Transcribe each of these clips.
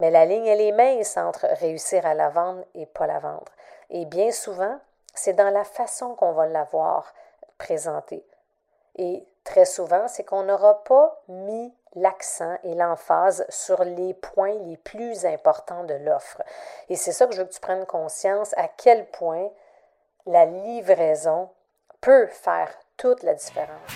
Mais la ligne, elle est mince entre réussir à la vendre et pas la vendre. Et bien souvent, c'est dans la façon qu'on va l'avoir présentée. Et très souvent, c'est qu'on n'aura pas mis l'accent et l'emphase sur les points les plus importants de l'offre. Et c'est ça que je veux que tu prennes conscience à quel point la livraison peut faire toute la différence.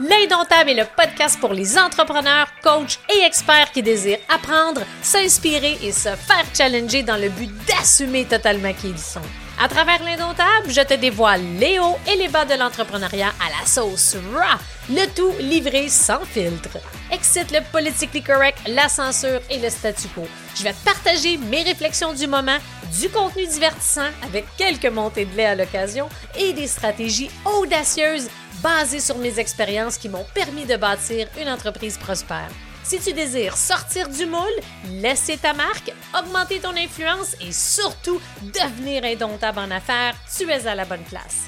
L'Indomptable est le podcast pour les entrepreneurs, coachs et experts qui désirent apprendre, s'inspirer et se faire challenger dans le but d'assumer totalement qui ils sont. À travers l'Indomptable, je te dévoile les hauts et les bas de l'entrepreneuriat à la sauce raw, le tout livré sans filtre. Excite le politically correct, la censure et le statu quo. Je vais te partager mes réflexions du moment, du contenu divertissant avec quelques montées de lait à l'occasion et des stratégies audacieuses basées sur mes expériences qui m'ont permis de bâtir une entreprise prospère. Si tu désires sortir du moule, laisser ta marque, augmenter ton influence et surtout devenir indomptable en affaires, tu es à la bonne place.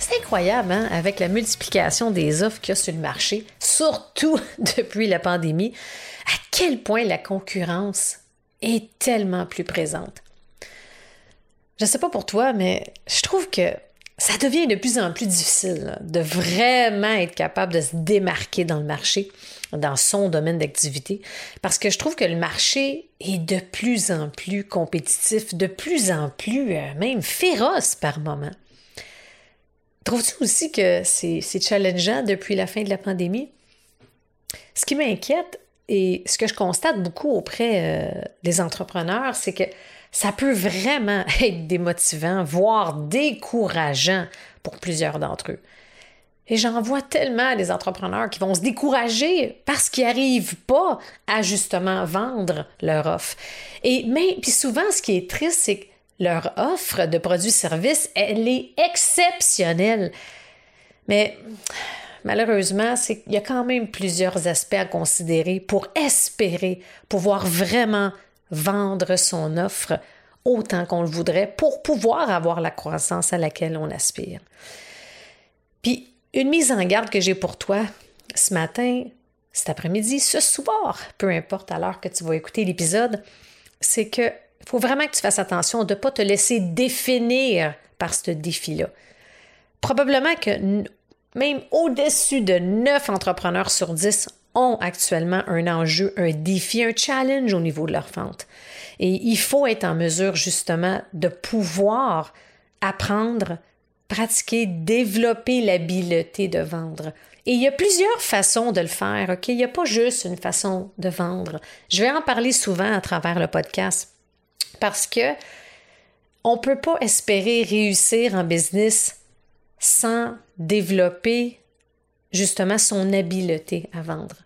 C'est incroyable, hein, avec la multiplication des offres qu'il y a sur le marché, surtout depuis la pandémie, à quel point la concurrence est tellement plus présente. Je ne sais pas pour toi, mais je trouve que ça devient de plus en plus difficile de vraiment être capable de se démarquer dans le marché, dans son domaine d'activité, parce que je trouve que le marché est de plus en plus compétitif, de plus en plus euh, même féroce par moment. Trouves-tu aussi que c'est challengeant depuis la fin de la pandémie? Ce qui m'inquiète et ce que je constate beaucoup auprès euh, des entrepreneurs, c'est que ça peut vraiment être démotivant, voire décourageant pour plusieurs d'entre eux. Et j'en vois tellement des entrepreneurs qui vont se décourager parce qu'ils n'arrivent pas à justement vendre leur offre. Et puis souvent, ce qui est triste, c'est que leur offre de produits-services, elle est exceptionnelle. Mais malheureusement, il y a quand même plusieurs aspects à considérer pour espérer pouvoir vraiment vendre son offre autant qu'on le voudrait pour pouvoir avoir la croissance à laquelle on aspire. Puis, une mise en garde que j'ai pour toi ce matin, cet après-midi, ce soir, peu importe à l'heure que tu vas écouter l'épisode, c'est que faut vraiment que tu fasses attention de ne pas te laisser définir par ce défi-là. Probablement que même au-dessus de 9 entrepreneurs sur 10 ont actuellement un enjeu, un défi, un challenge au niveau de leur vente. Et il faut être en mesure justement de pouvoir apprendre, pratiquer, développer l'habileté de vendre. Et il y a plusieurs façons de le faire, OK? Il n'y a pas juste une façon de vendre. Je vais en parler souvent à travers le podcast parce que on ne peut pas espérer réussir en business sans développer justement son habileté à vendre.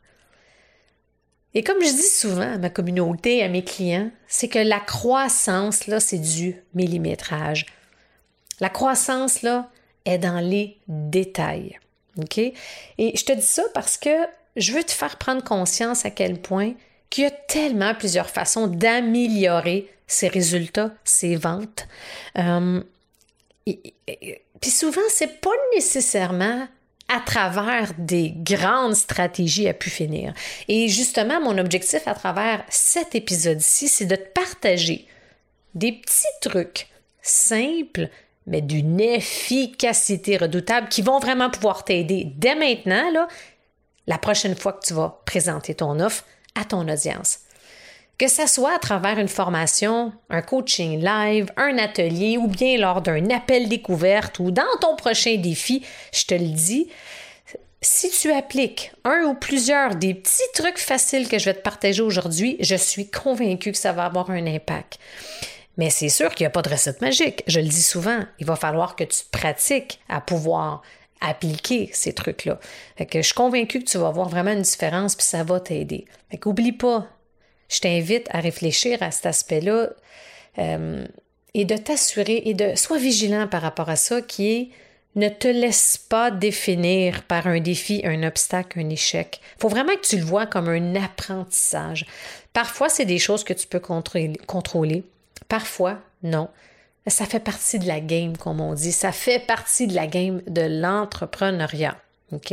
Et comme je dis souvent à ma communauté, à mes clients, c'est que la croissance, là, c'est du millimétrage. La croissance, là, est dans les détails. OK? Et je te dis ça parce que je veux te faire prendre conscience à quel point qu'il y a tellement plusieurs façons d'améliorer ses résultats, ses ventes. Euh, puis souvent, c'est pas nécessairement à travers des grandes stratégies à pu finir. Et justement, mon objectif à travers cet épisode-ci, c'est de te partager des petits trucs simples, mais d'une efficacité redoutable qui vont vraiment pouvoir t'aider dès maintenant, là, la prochaine fois que tu vas présenter ton offre à ton audience. Que ce soit à travers une formation, un coaching live, un atelier ou bien lors d'un appel découverte ou dans ton prochain défi, je te le dis, si tu appliques un ou plusieurs des petits trucs faciles que je vais te partager aujourd'hui, je suis convaincue que ça va avoir un impact. Mais c'est sûr qu'il n'y a pas de recette magique. Je le dis souvent, il va falloir que tu pratiques à pouvoir appliquer ces trucs-là. je suis convaincue que tu vas voir vraiment une différence puis ça va t'aider. Fait pas, je t'invite à réfléchir à cet aspect-là euh, et de t'assurer et de sois vigilant par rapport à ça qui est ne te laisse pas définir par un défi, un obstacle, un échec. Il faut vraiment que tu le vois comme un apprentissage. Parfois, c'est des choses que tu peux contrôler. Parfois, non. Ça fait partie de la game, comme on dit. Ça fait partie de la game de l'entrepreneuriat. OK?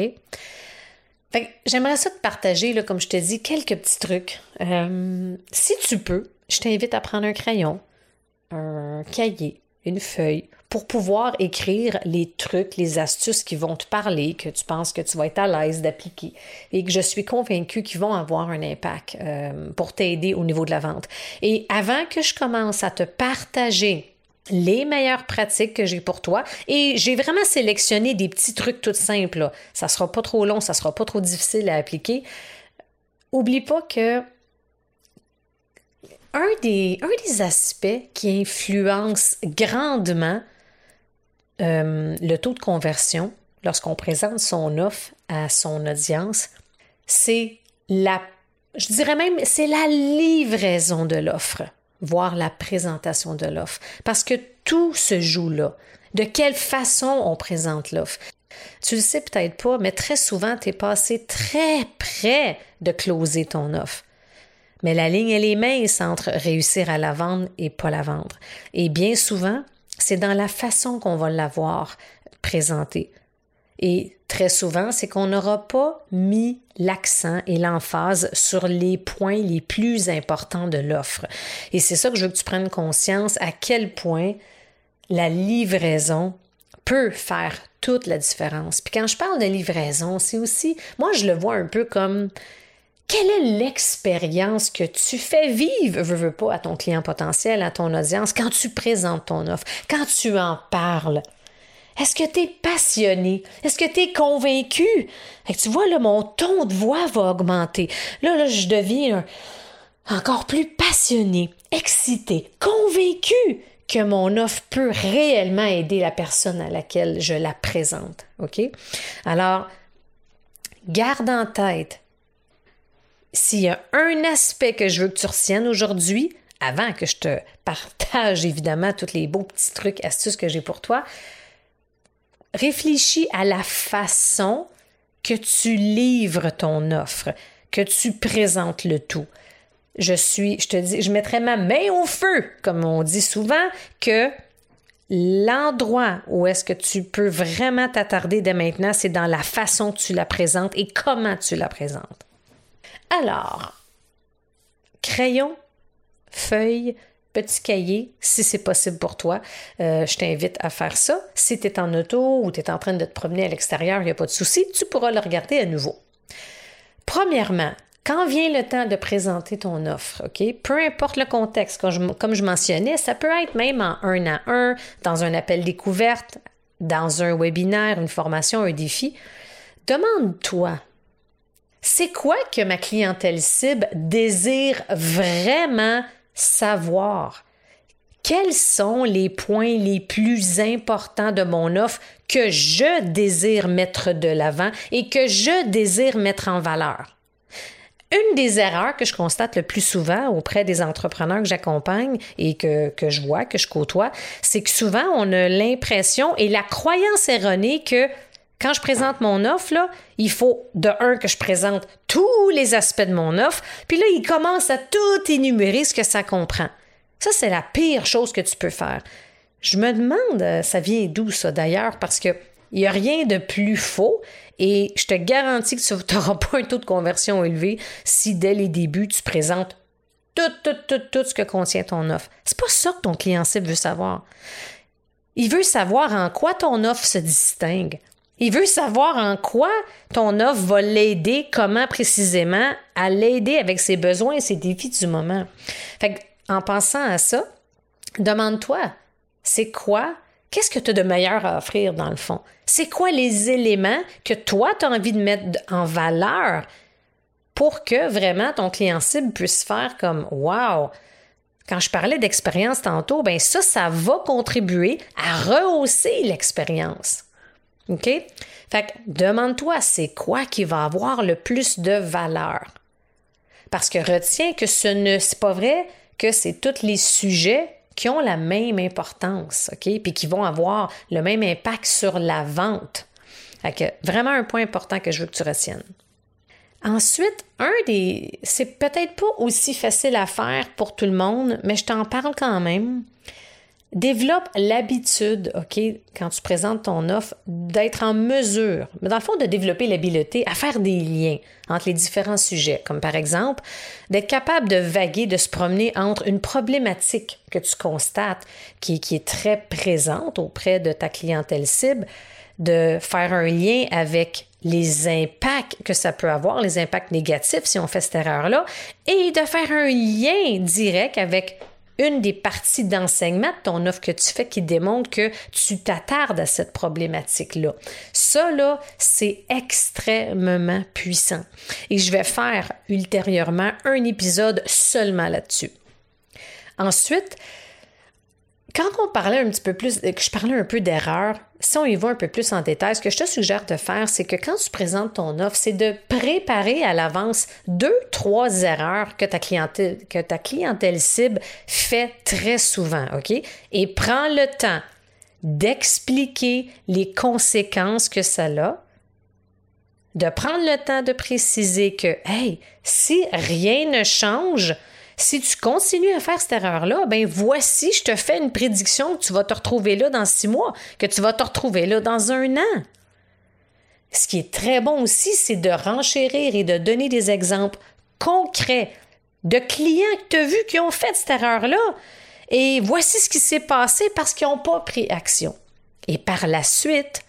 J'aimerais ça te partager, là, comme je te dis, quelques petits trucs. Euh, si tu peux, je t'invite à prendre un crayon, un cahier, une feuille, pour pouvoir écrire les trucs, les astuces qui vont te parler, que tu penses que tu vas être à l'aise d'appliquer et que je suis convaincue qu'ils vont avoir un impact euh, pour t'aider au niveau de la vente. Et avant que je commence à te partager les meilleures pratiques que j'ai pour toi. Et j'ai vraiment sélectionné des petits trucs tout simples. Là. Ça sera pas trop long, ça sera pas trop difficile à appliquer. Oublie pas que un des, un des aspects qui influence grandement euh, le taux de conversion lorsqu'on présente son offre à son audience, c'est la, je dirais même, c'est la livraison de l'offre voir la présentation de l'offre. Parce que tout se joue là. De quelle façon on présente l'offre? Tu le sais peut-être pas, mais très souvent, tu es passé très près de closer ton offre. Mais la ligne, elle est mince entre réussir à la vendre et pas la vendre. Et bien souvent, c'est dans la façon qu'on va l'avoir présentée. Et très souvent, c'est qu'on n'aura pas mis l'accent et l'emphase sur les points les plus importants de l'offre. Et c'est ça que je veux que tu prennes conscience à quel point la livraison peut faire toute la différence. Puis quand je parle de livraison, c'est aussi, moi je le vois un peu comme quelle est l'expérience que tu fais vivre, veux, veux pas, à ton client potentiel, à ton audience, quand tu présentes ton offre, quand tu en parles? Est-ce que tu es passionné? Est-ce que tu es convaincu? tu vois, là, mon ton de voix va augmenter. Là, là, je deviens encore plus passionné, excité, convaincu que mon offre peut réellement aider la personne à laquelle je la présente. OK? Alors, garde en tête, s'il y a un aspect que je veux que tu retiennes aujourd'hui, avant que je te partage évidemment tous les beaux petits trucs, astuces que j'ai pour toi, réfléchis à la façon que tu livres ton offre, que tu présentes le tout. Je suis, je te dis, je mettrai ma main au feu, comme on dit souvent, que l'endroit où est-ce que tu peux vraiment t'attarder dès maintenant, c'est dans la façon que tu la présentes et comment tu la présentes. Alors, crayon, feuille, petit cahier, si c'est possible pour toi. Euh, je t'invite à faire ça. Si tu es en auto ou tu es en train de te promener à l'extérieur, il n'y a pas de souci, tu pourras le regarder à nouveau. Premièrement, quand vient le temps de présenter ton offre, OK? Peu importe le contexte, comme je, mentionnais, ça peut être même en un à un, dans un appel découverte, dans un webinaire, une formation, un défi. Demande-toi, c'est quoi que ma clientèle cible désire vraiment savoir quels sont les points les plus importants de mon offre que je désire mettre de l'avant et que je désire mettre en valeur. Une des erreurs que je constate le plus souvent auprès des entrepreneurs que j'accompagne et que, que, je vois, que je côtoie, c'est que souvent on a l'impression et la croyance erronée que quand je présente mon offre, là, il faut de un que je présente tous les aspects de mon offre, puis là, il commence à tout énumérer ce que ça comprend. Ça, c'est la pire chose que tu peux faire. Je me demande, euh, ça vient d'où ça d'ailleurs, parce que il n'y a rien de plus faux et je te garantis que tu n'auras pas un taux de conversion élevé si dès les débuts, tu présentes tout, tout, tout, tout ce que contient ton offre. C'est pas ça que ton client cible veut savoir. Il veut savoir en quoi ton offre se distingue. Il veut savoir en quoi ton offre va l'aider, comment précisément, à l'aider avec ses besoins et ses défis du moment. Fait en pensant à ça, demande-toi, c'est quoi? Qu'est-ce que tu as de meilleur à offrir dans le fond? C'est quoi les éléments que toi, tu as envie de mettre en valeur pour que vraiment ton client cible puisse faire comme Wow! Quand je parlais d'expérience tantôt, ben ça, ça va contribuer à rehausser l'expérience. OK? Fait que demande-toi, c'est quoi qui va avoir le plus de valeur? Parce que retiens que ce n'est pas vrai que c'est tous les sujets qui ont la même importance, OK? Puis qui vont avoir le même impact sur la vente. Fait que vraiment un point important que je veux que tu retiennes. Ensuite, un des. C'est peut-être pas aussi facile à faire pour tout le monde, mais je t'en parle quand même. Développe l'habitude, OK, quand tu présentes ton offre, d'être en mesure, mais dans le fond, de développer l'habileté à faire des liens entre les différents sujets, comme par exemple d'être capable de vaguer, de se promener entre une problématique que tu constates qui, qui est très présente auprès de ta clientèle cible, de faire un lien avec les impacts que ça peut avoir, les impacts négatifs si on fait cette erreur-là, et de faire un lien direct avec une des parties d'enseignement de ton offre que tu fais qui démontre que tu t'attardes à cette problématique-là. Ça, là, c'est extrêmement puissant. Et je vais faire ultérieurement un épisode seulement là-dessus. Ensuite, quand on parlait un petit peu plus, que je parlais un peu d'erreur, si on y va un peu plus en détail, ce que je te suggère de faire, c'est que quand tu présentes ton offre, c'est de préparer à l'avance deux, trois erreurs que ta clientèle, que ta clientèle cible fait très souvent, OK? Et prends le temps d'expliquer les conséquences que ça a, de prendre le temps de préciser que, hey, si rien ne change, si tu continues à faire cette erreur-là, ben voici, je te fais une prédiction que tu vas te retrouver là dans six mois, que tu vas te retrouver là dans un an. Ce qui est très bon aussi, c'est de renchérir et de donner des exemples concrets de clients que tu as vus qui ont fait cette erreur-là. Et voici ce qui s'est passé parce qu'ils n'ont pas pris action. Et par la suite,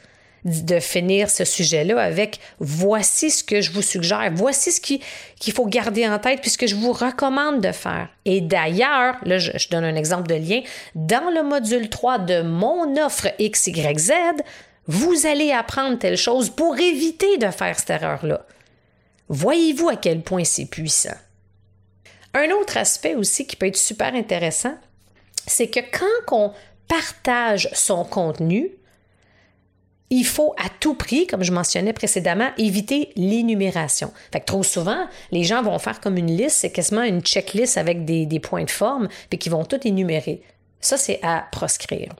de finir ce sujet-là avec voici ce que je vous suggère, voici ce qu'il faut garder en tête puisque je vous recommande de faire. Et d'ailleurs, là, je, je, donne un exemple de lien, dans le module 3 de mon offre XYZ, vous allez apprendre telle chose pour éviter de faire cette erreur-là. Voyez-vous à quel point c'est puissant? Un autre aspect aussi qui peut être super intéressant, c'est que quand on partage son contenu, il faut à tout prix, comme je mentionnais précédemment, éviter l'énumération. Fait que trop souvent, les gens vont faire comme une liste, c'est quasiment une checklist avec des, points de forme, puis qui vont tout énumérer. Ça, c'est à proscrire.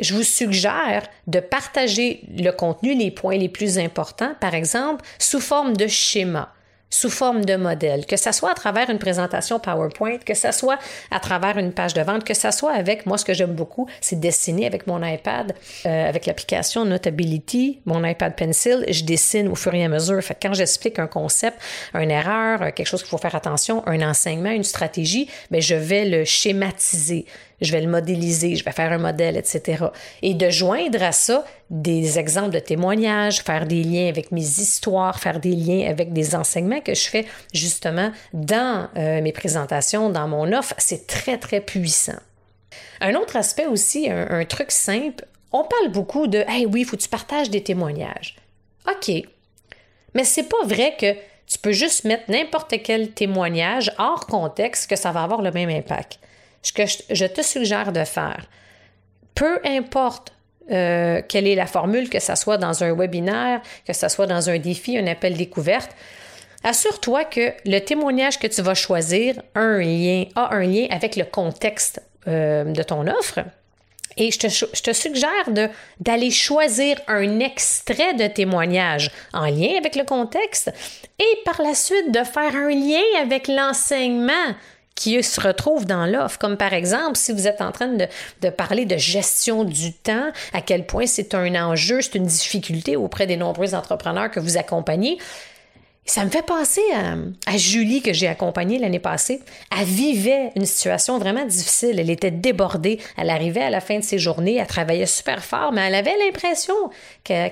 Je vous suggère de partager le contenu, les points les plus importants, par exemple, sous forme de schéma sous forme de modèle, que ce soit à travers une présentation PowerPoint, que ce soit à travers une page de vente, que ce soit avec, moi ce que j'aime beaucoup, c'est dessiner avec mon iPad, euh, avec l'application Notability, mon iPad Pencil, je dessine au fur et à mesure. Fait quand j'explique un concept, une erreur, quelque chose qu'il faut faire attention, un enseignement, une stratégie, bien, je vais le schématiser je vais le modéliser, je vais faire un modèle, etc. Et de joindre à ça des exemples de témoignages, faire des liens avec mes histoires, faire des liens avec des enseignements que je fais justement dans euh, mes présentations, dans mon offre, c'est très, très puissant. Un autre aspect aussi, un, truc simple, on parle beaucoup de Hey oui, il faut que tu partages des témoignages. OK. Mais c'est pas vrai que tu peux juste mettre n'importe quel témoignage hors contexte que ça va avoir le même impact ce que je te suggère de faire, peu importe euh, quelle est la formule, que ce soit dans un webinaire, que ce soit dans un défi, un appel découverte, assure-toi que le témoignage que tu vas choisir a un lien, avec le contexte euh, de ton offre. Et je te suggère d'aller choisir un extrait de témoignage en lien avec le contexte et par la suite de faire un lien avec l'enseignement qui se retrouvent dans l'offre, comme par exemple si vous êtes en train de, de, parler de gestion du temps, à quel point c'est un enjeu, c'est une difficulté auprès des nombreux entrepreneurs que vous accompagnez. Ça me fait penser à, Julie que j'ai accompagnée l'année passée. Elle vivait une situation vraiment difficile. Elle était débordée. Elle arrivait à la fin de ses journées. Elle travaillait super fort, mais elle avait l'impression qu'elle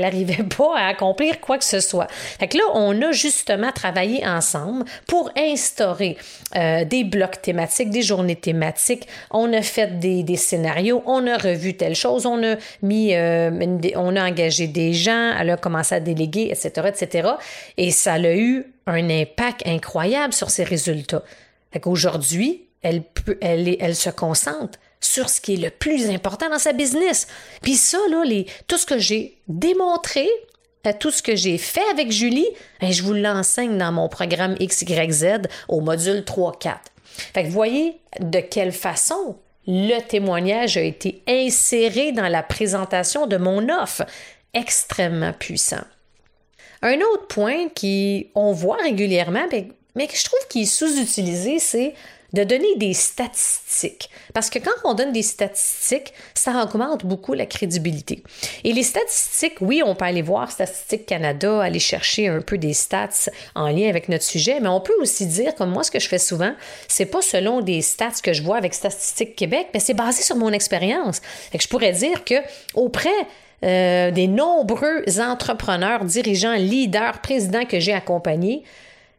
n'arrivait pas à accomplir quoi que ce soit. Fait que là, on a justement travaillé ensemble pour instaurer euh, des blocs thématiques, des journées thématiques. On a fait des, scénarios. On a revu telle chose. On a mis, euh, on a engagé des gens. Elle a commencé à déléguer, etc., etc. Et ça a eu un impact incroyable sur ses résultats. Aujourd'hui, elle, se concentre sur ce qui est le plus important dans sa business. Puis ça, tout ce que j'ai démontré, euh, tout ce que j'ai fait avec Julie, ben, je vous l'enseigne dans mon programme XYZ au module 3-4. Fait que voyez de quelle façon le témoignage a été inséré dans la présentation de mon offre. Extrêmement puissant. Un autre point qu'on voit régulièrement, mais que je trouve qui est sous-utilisé, c'est de donner des statistiques. Parce que quand on donne des statistiques, ça augmente beaucoup la crédibilité. Et les statistiques, oui, on peut aller voir Statistique Canada, aller chercher un peu des stats en lien avec notre sujet, mais on peut aussi dire, comme moi, ce que je fais souvent, c'est pas selon des stats que je vois avec Statistique Québec, mais c'est basé sur mon expérience. je pourrais dire que auprès euh, des nombreux entrepreneurs, dirigeants, leaders, présidents que j'ai accompagnés,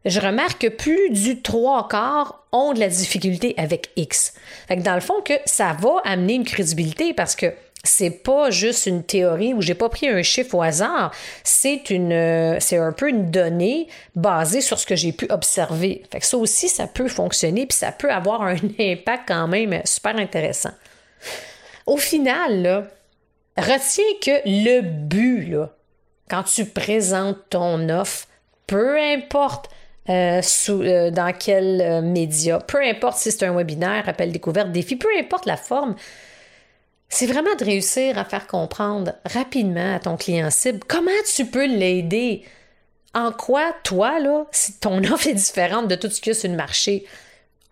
je remarque que plus du trois quarts ont de la difficulté avec X. Fait que dans le fond, que ça va amener une crédibilité parce que c'est pas juste une théorie où j'ai pas pris un chiffre au hasard, c'est une c'est un peu une donnée basée sur ce que j'ai pu observer. Fait que ça aussi ça peut fonctionner puis ça peut avoir un impact quand même super intéressant. Au final là, retiens que le but quand tu présentes ton offre, peu importe euh, euh, dans quel euh, média, peu importe si c'est un webinaire, appel découverte, défi, peu importe la forme, c'est vraiment de réussir à faire comprendre rapidement à ton client cible comment tu peux l'aider. En quoi, toi, là, si ton offre est différente de tout ce qu'il y sur le marché,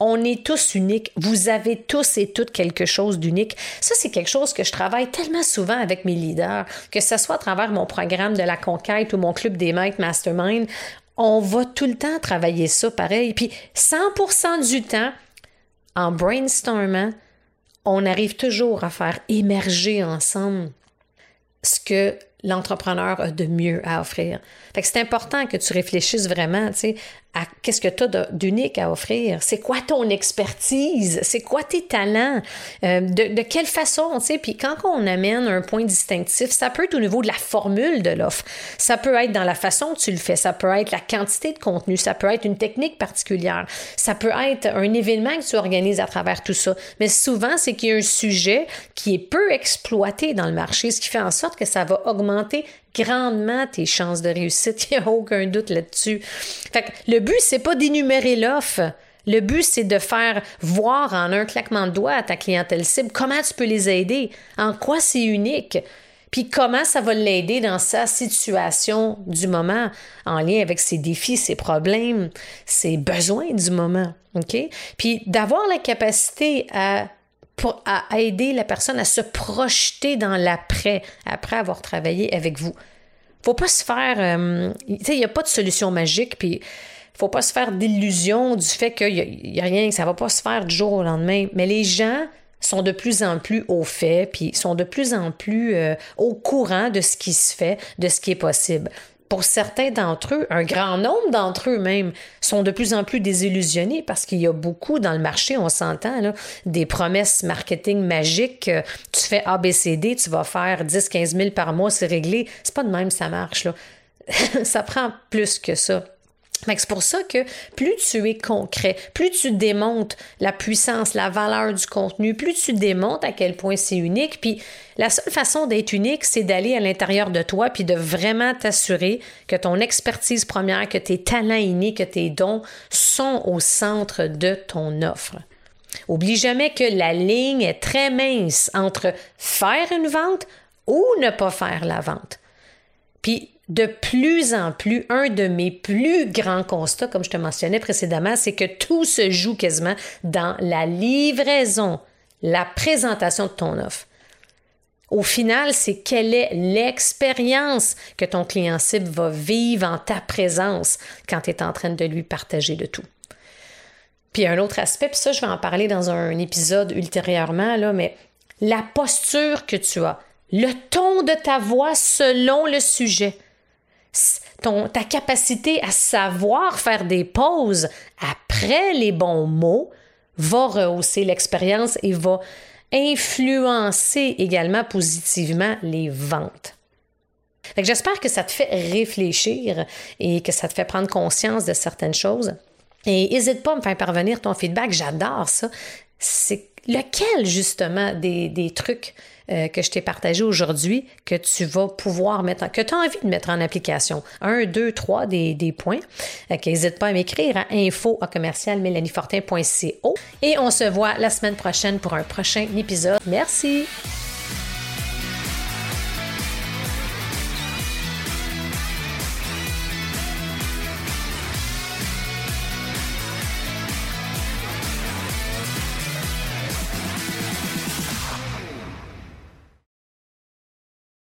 on est tous uniques. Vous avez tous et toutes quelque chose d'unique. Ça, c'est quelque chose que je travaille tellement souvent avec mes leaders, que ce soit à travers mon programme de la conquête ou mon club des maîtres mastermind on va tout le temps travailler ça pareil. Puis 100% du temps, en brainstormant, on arrive toujours à faire émerger ensemble ce que l'entrepreneur a de mieux à offrir. Fait que c'est important que tu réfléchisses vraiment, tu sais, qu'est-ce que tu as d'unique à offrir? C'est quoi ton expertise? C'est quoi tes talents? Euh, de, quelle façon? Puis quand on amène un point distinctif, ça peut être au niveau de la formule de l'offre. Ça peut être dans la façon que tu le fais. Ça peut être la quantité de contenu. Ça peut être une technique particulière. Ça peut être un événement que tu organises à travers tout ça. Mais souvent, c'est qu'il y a un sujet qui est peu exploité dans le marché, ce qui fait en sorte que ça va augmenter grandement tes chances de réussite. Il n'y a aucun doute là-dessus. Fait que le but, c'est pas d'énumérer l'offre. Le but, c'est de faire voir en un claquement de doigts à ta clientèle cible comment tu peux les aider, en quoi c'est unique, puis comment ça va l'aider dans sa situation du moment, en lien avec ses défis, ses problèmes, ses besoins du moment. Puis d'avoir la capacité à pour, à aider la personne à se projeter dans l'après, après avoir travaillé avec vous. Faut pas se faire. Euh, tu sais, il n'y a pas de solution magique, puis faut pas se faire d'illusion du fait qu'il n'y a, rien, que ça va pas se faire du jour au lendemain. Mais les gens sont de plus en plus au fait, puis sont de plus en plus euh, au courant de ce qui se fait, de ce qui est possible pour certains d'entre eux, un grand nombre d'entre eux même, sont de plus en plus désillusionnés parce qu'il y a beaucoup dans le marché, on s'entend, des promesses marketing magiques. Tu fais ABCD, tu vas faire 10-15 000 par mois, c'est réglé. C'est pas de même, ça marche. Là. ça prend plus que ça. C'est pour ça que plus tu es concret, plus tu démontes la puissance, la valeur du contenu, plus tu démontes à quel point c'est unique. Puis la seule façon d'être unique, c'est d'aller à l'intérieur de toi puis de vraiment t'assurer que ton expertise première, que tes talents innés, que tes dons sont au centre de ton offre. Oublie jamais que la ligne est très mince entre faire une vente ou ne pas faire la vente. Puis de plus en plus, un de mes plus grands constats, comme je te mentionnais précédemment, c'est que tout se joue quasiment dans la livraison, la présentation de ton offre. Au final, c'est quelle est l'expérience que ton client cible va vivre en ta présence quand tu es en train de lui partager de tout. Puis un autre aspect, puis ça, je vais en parler dans un épisode ultérieurement, là, mais la posture que tu as, le ton de ta voix selon le sujet ton, ta capacité à savoir faire des pauses après les bons mots va rehausser l'expérience et va influencer également positivement les ventes. J'espère que ça te fait réfléchir et que ça te fait prendre conscience de certaines choses. Et n'hésite pas à me faire parvenir ton feedback, j'adore ça. C'est lequel justement des, trucs euh, que je t'ai partagé aujourd'hui que tu vas pouvoir mettre, que tu as envie de mettre en application? Un, deux, trois des, points. N'hésite pas à m'écrire à info à Et on se voit la semaine prochaine pour un prochain épisode. Merci!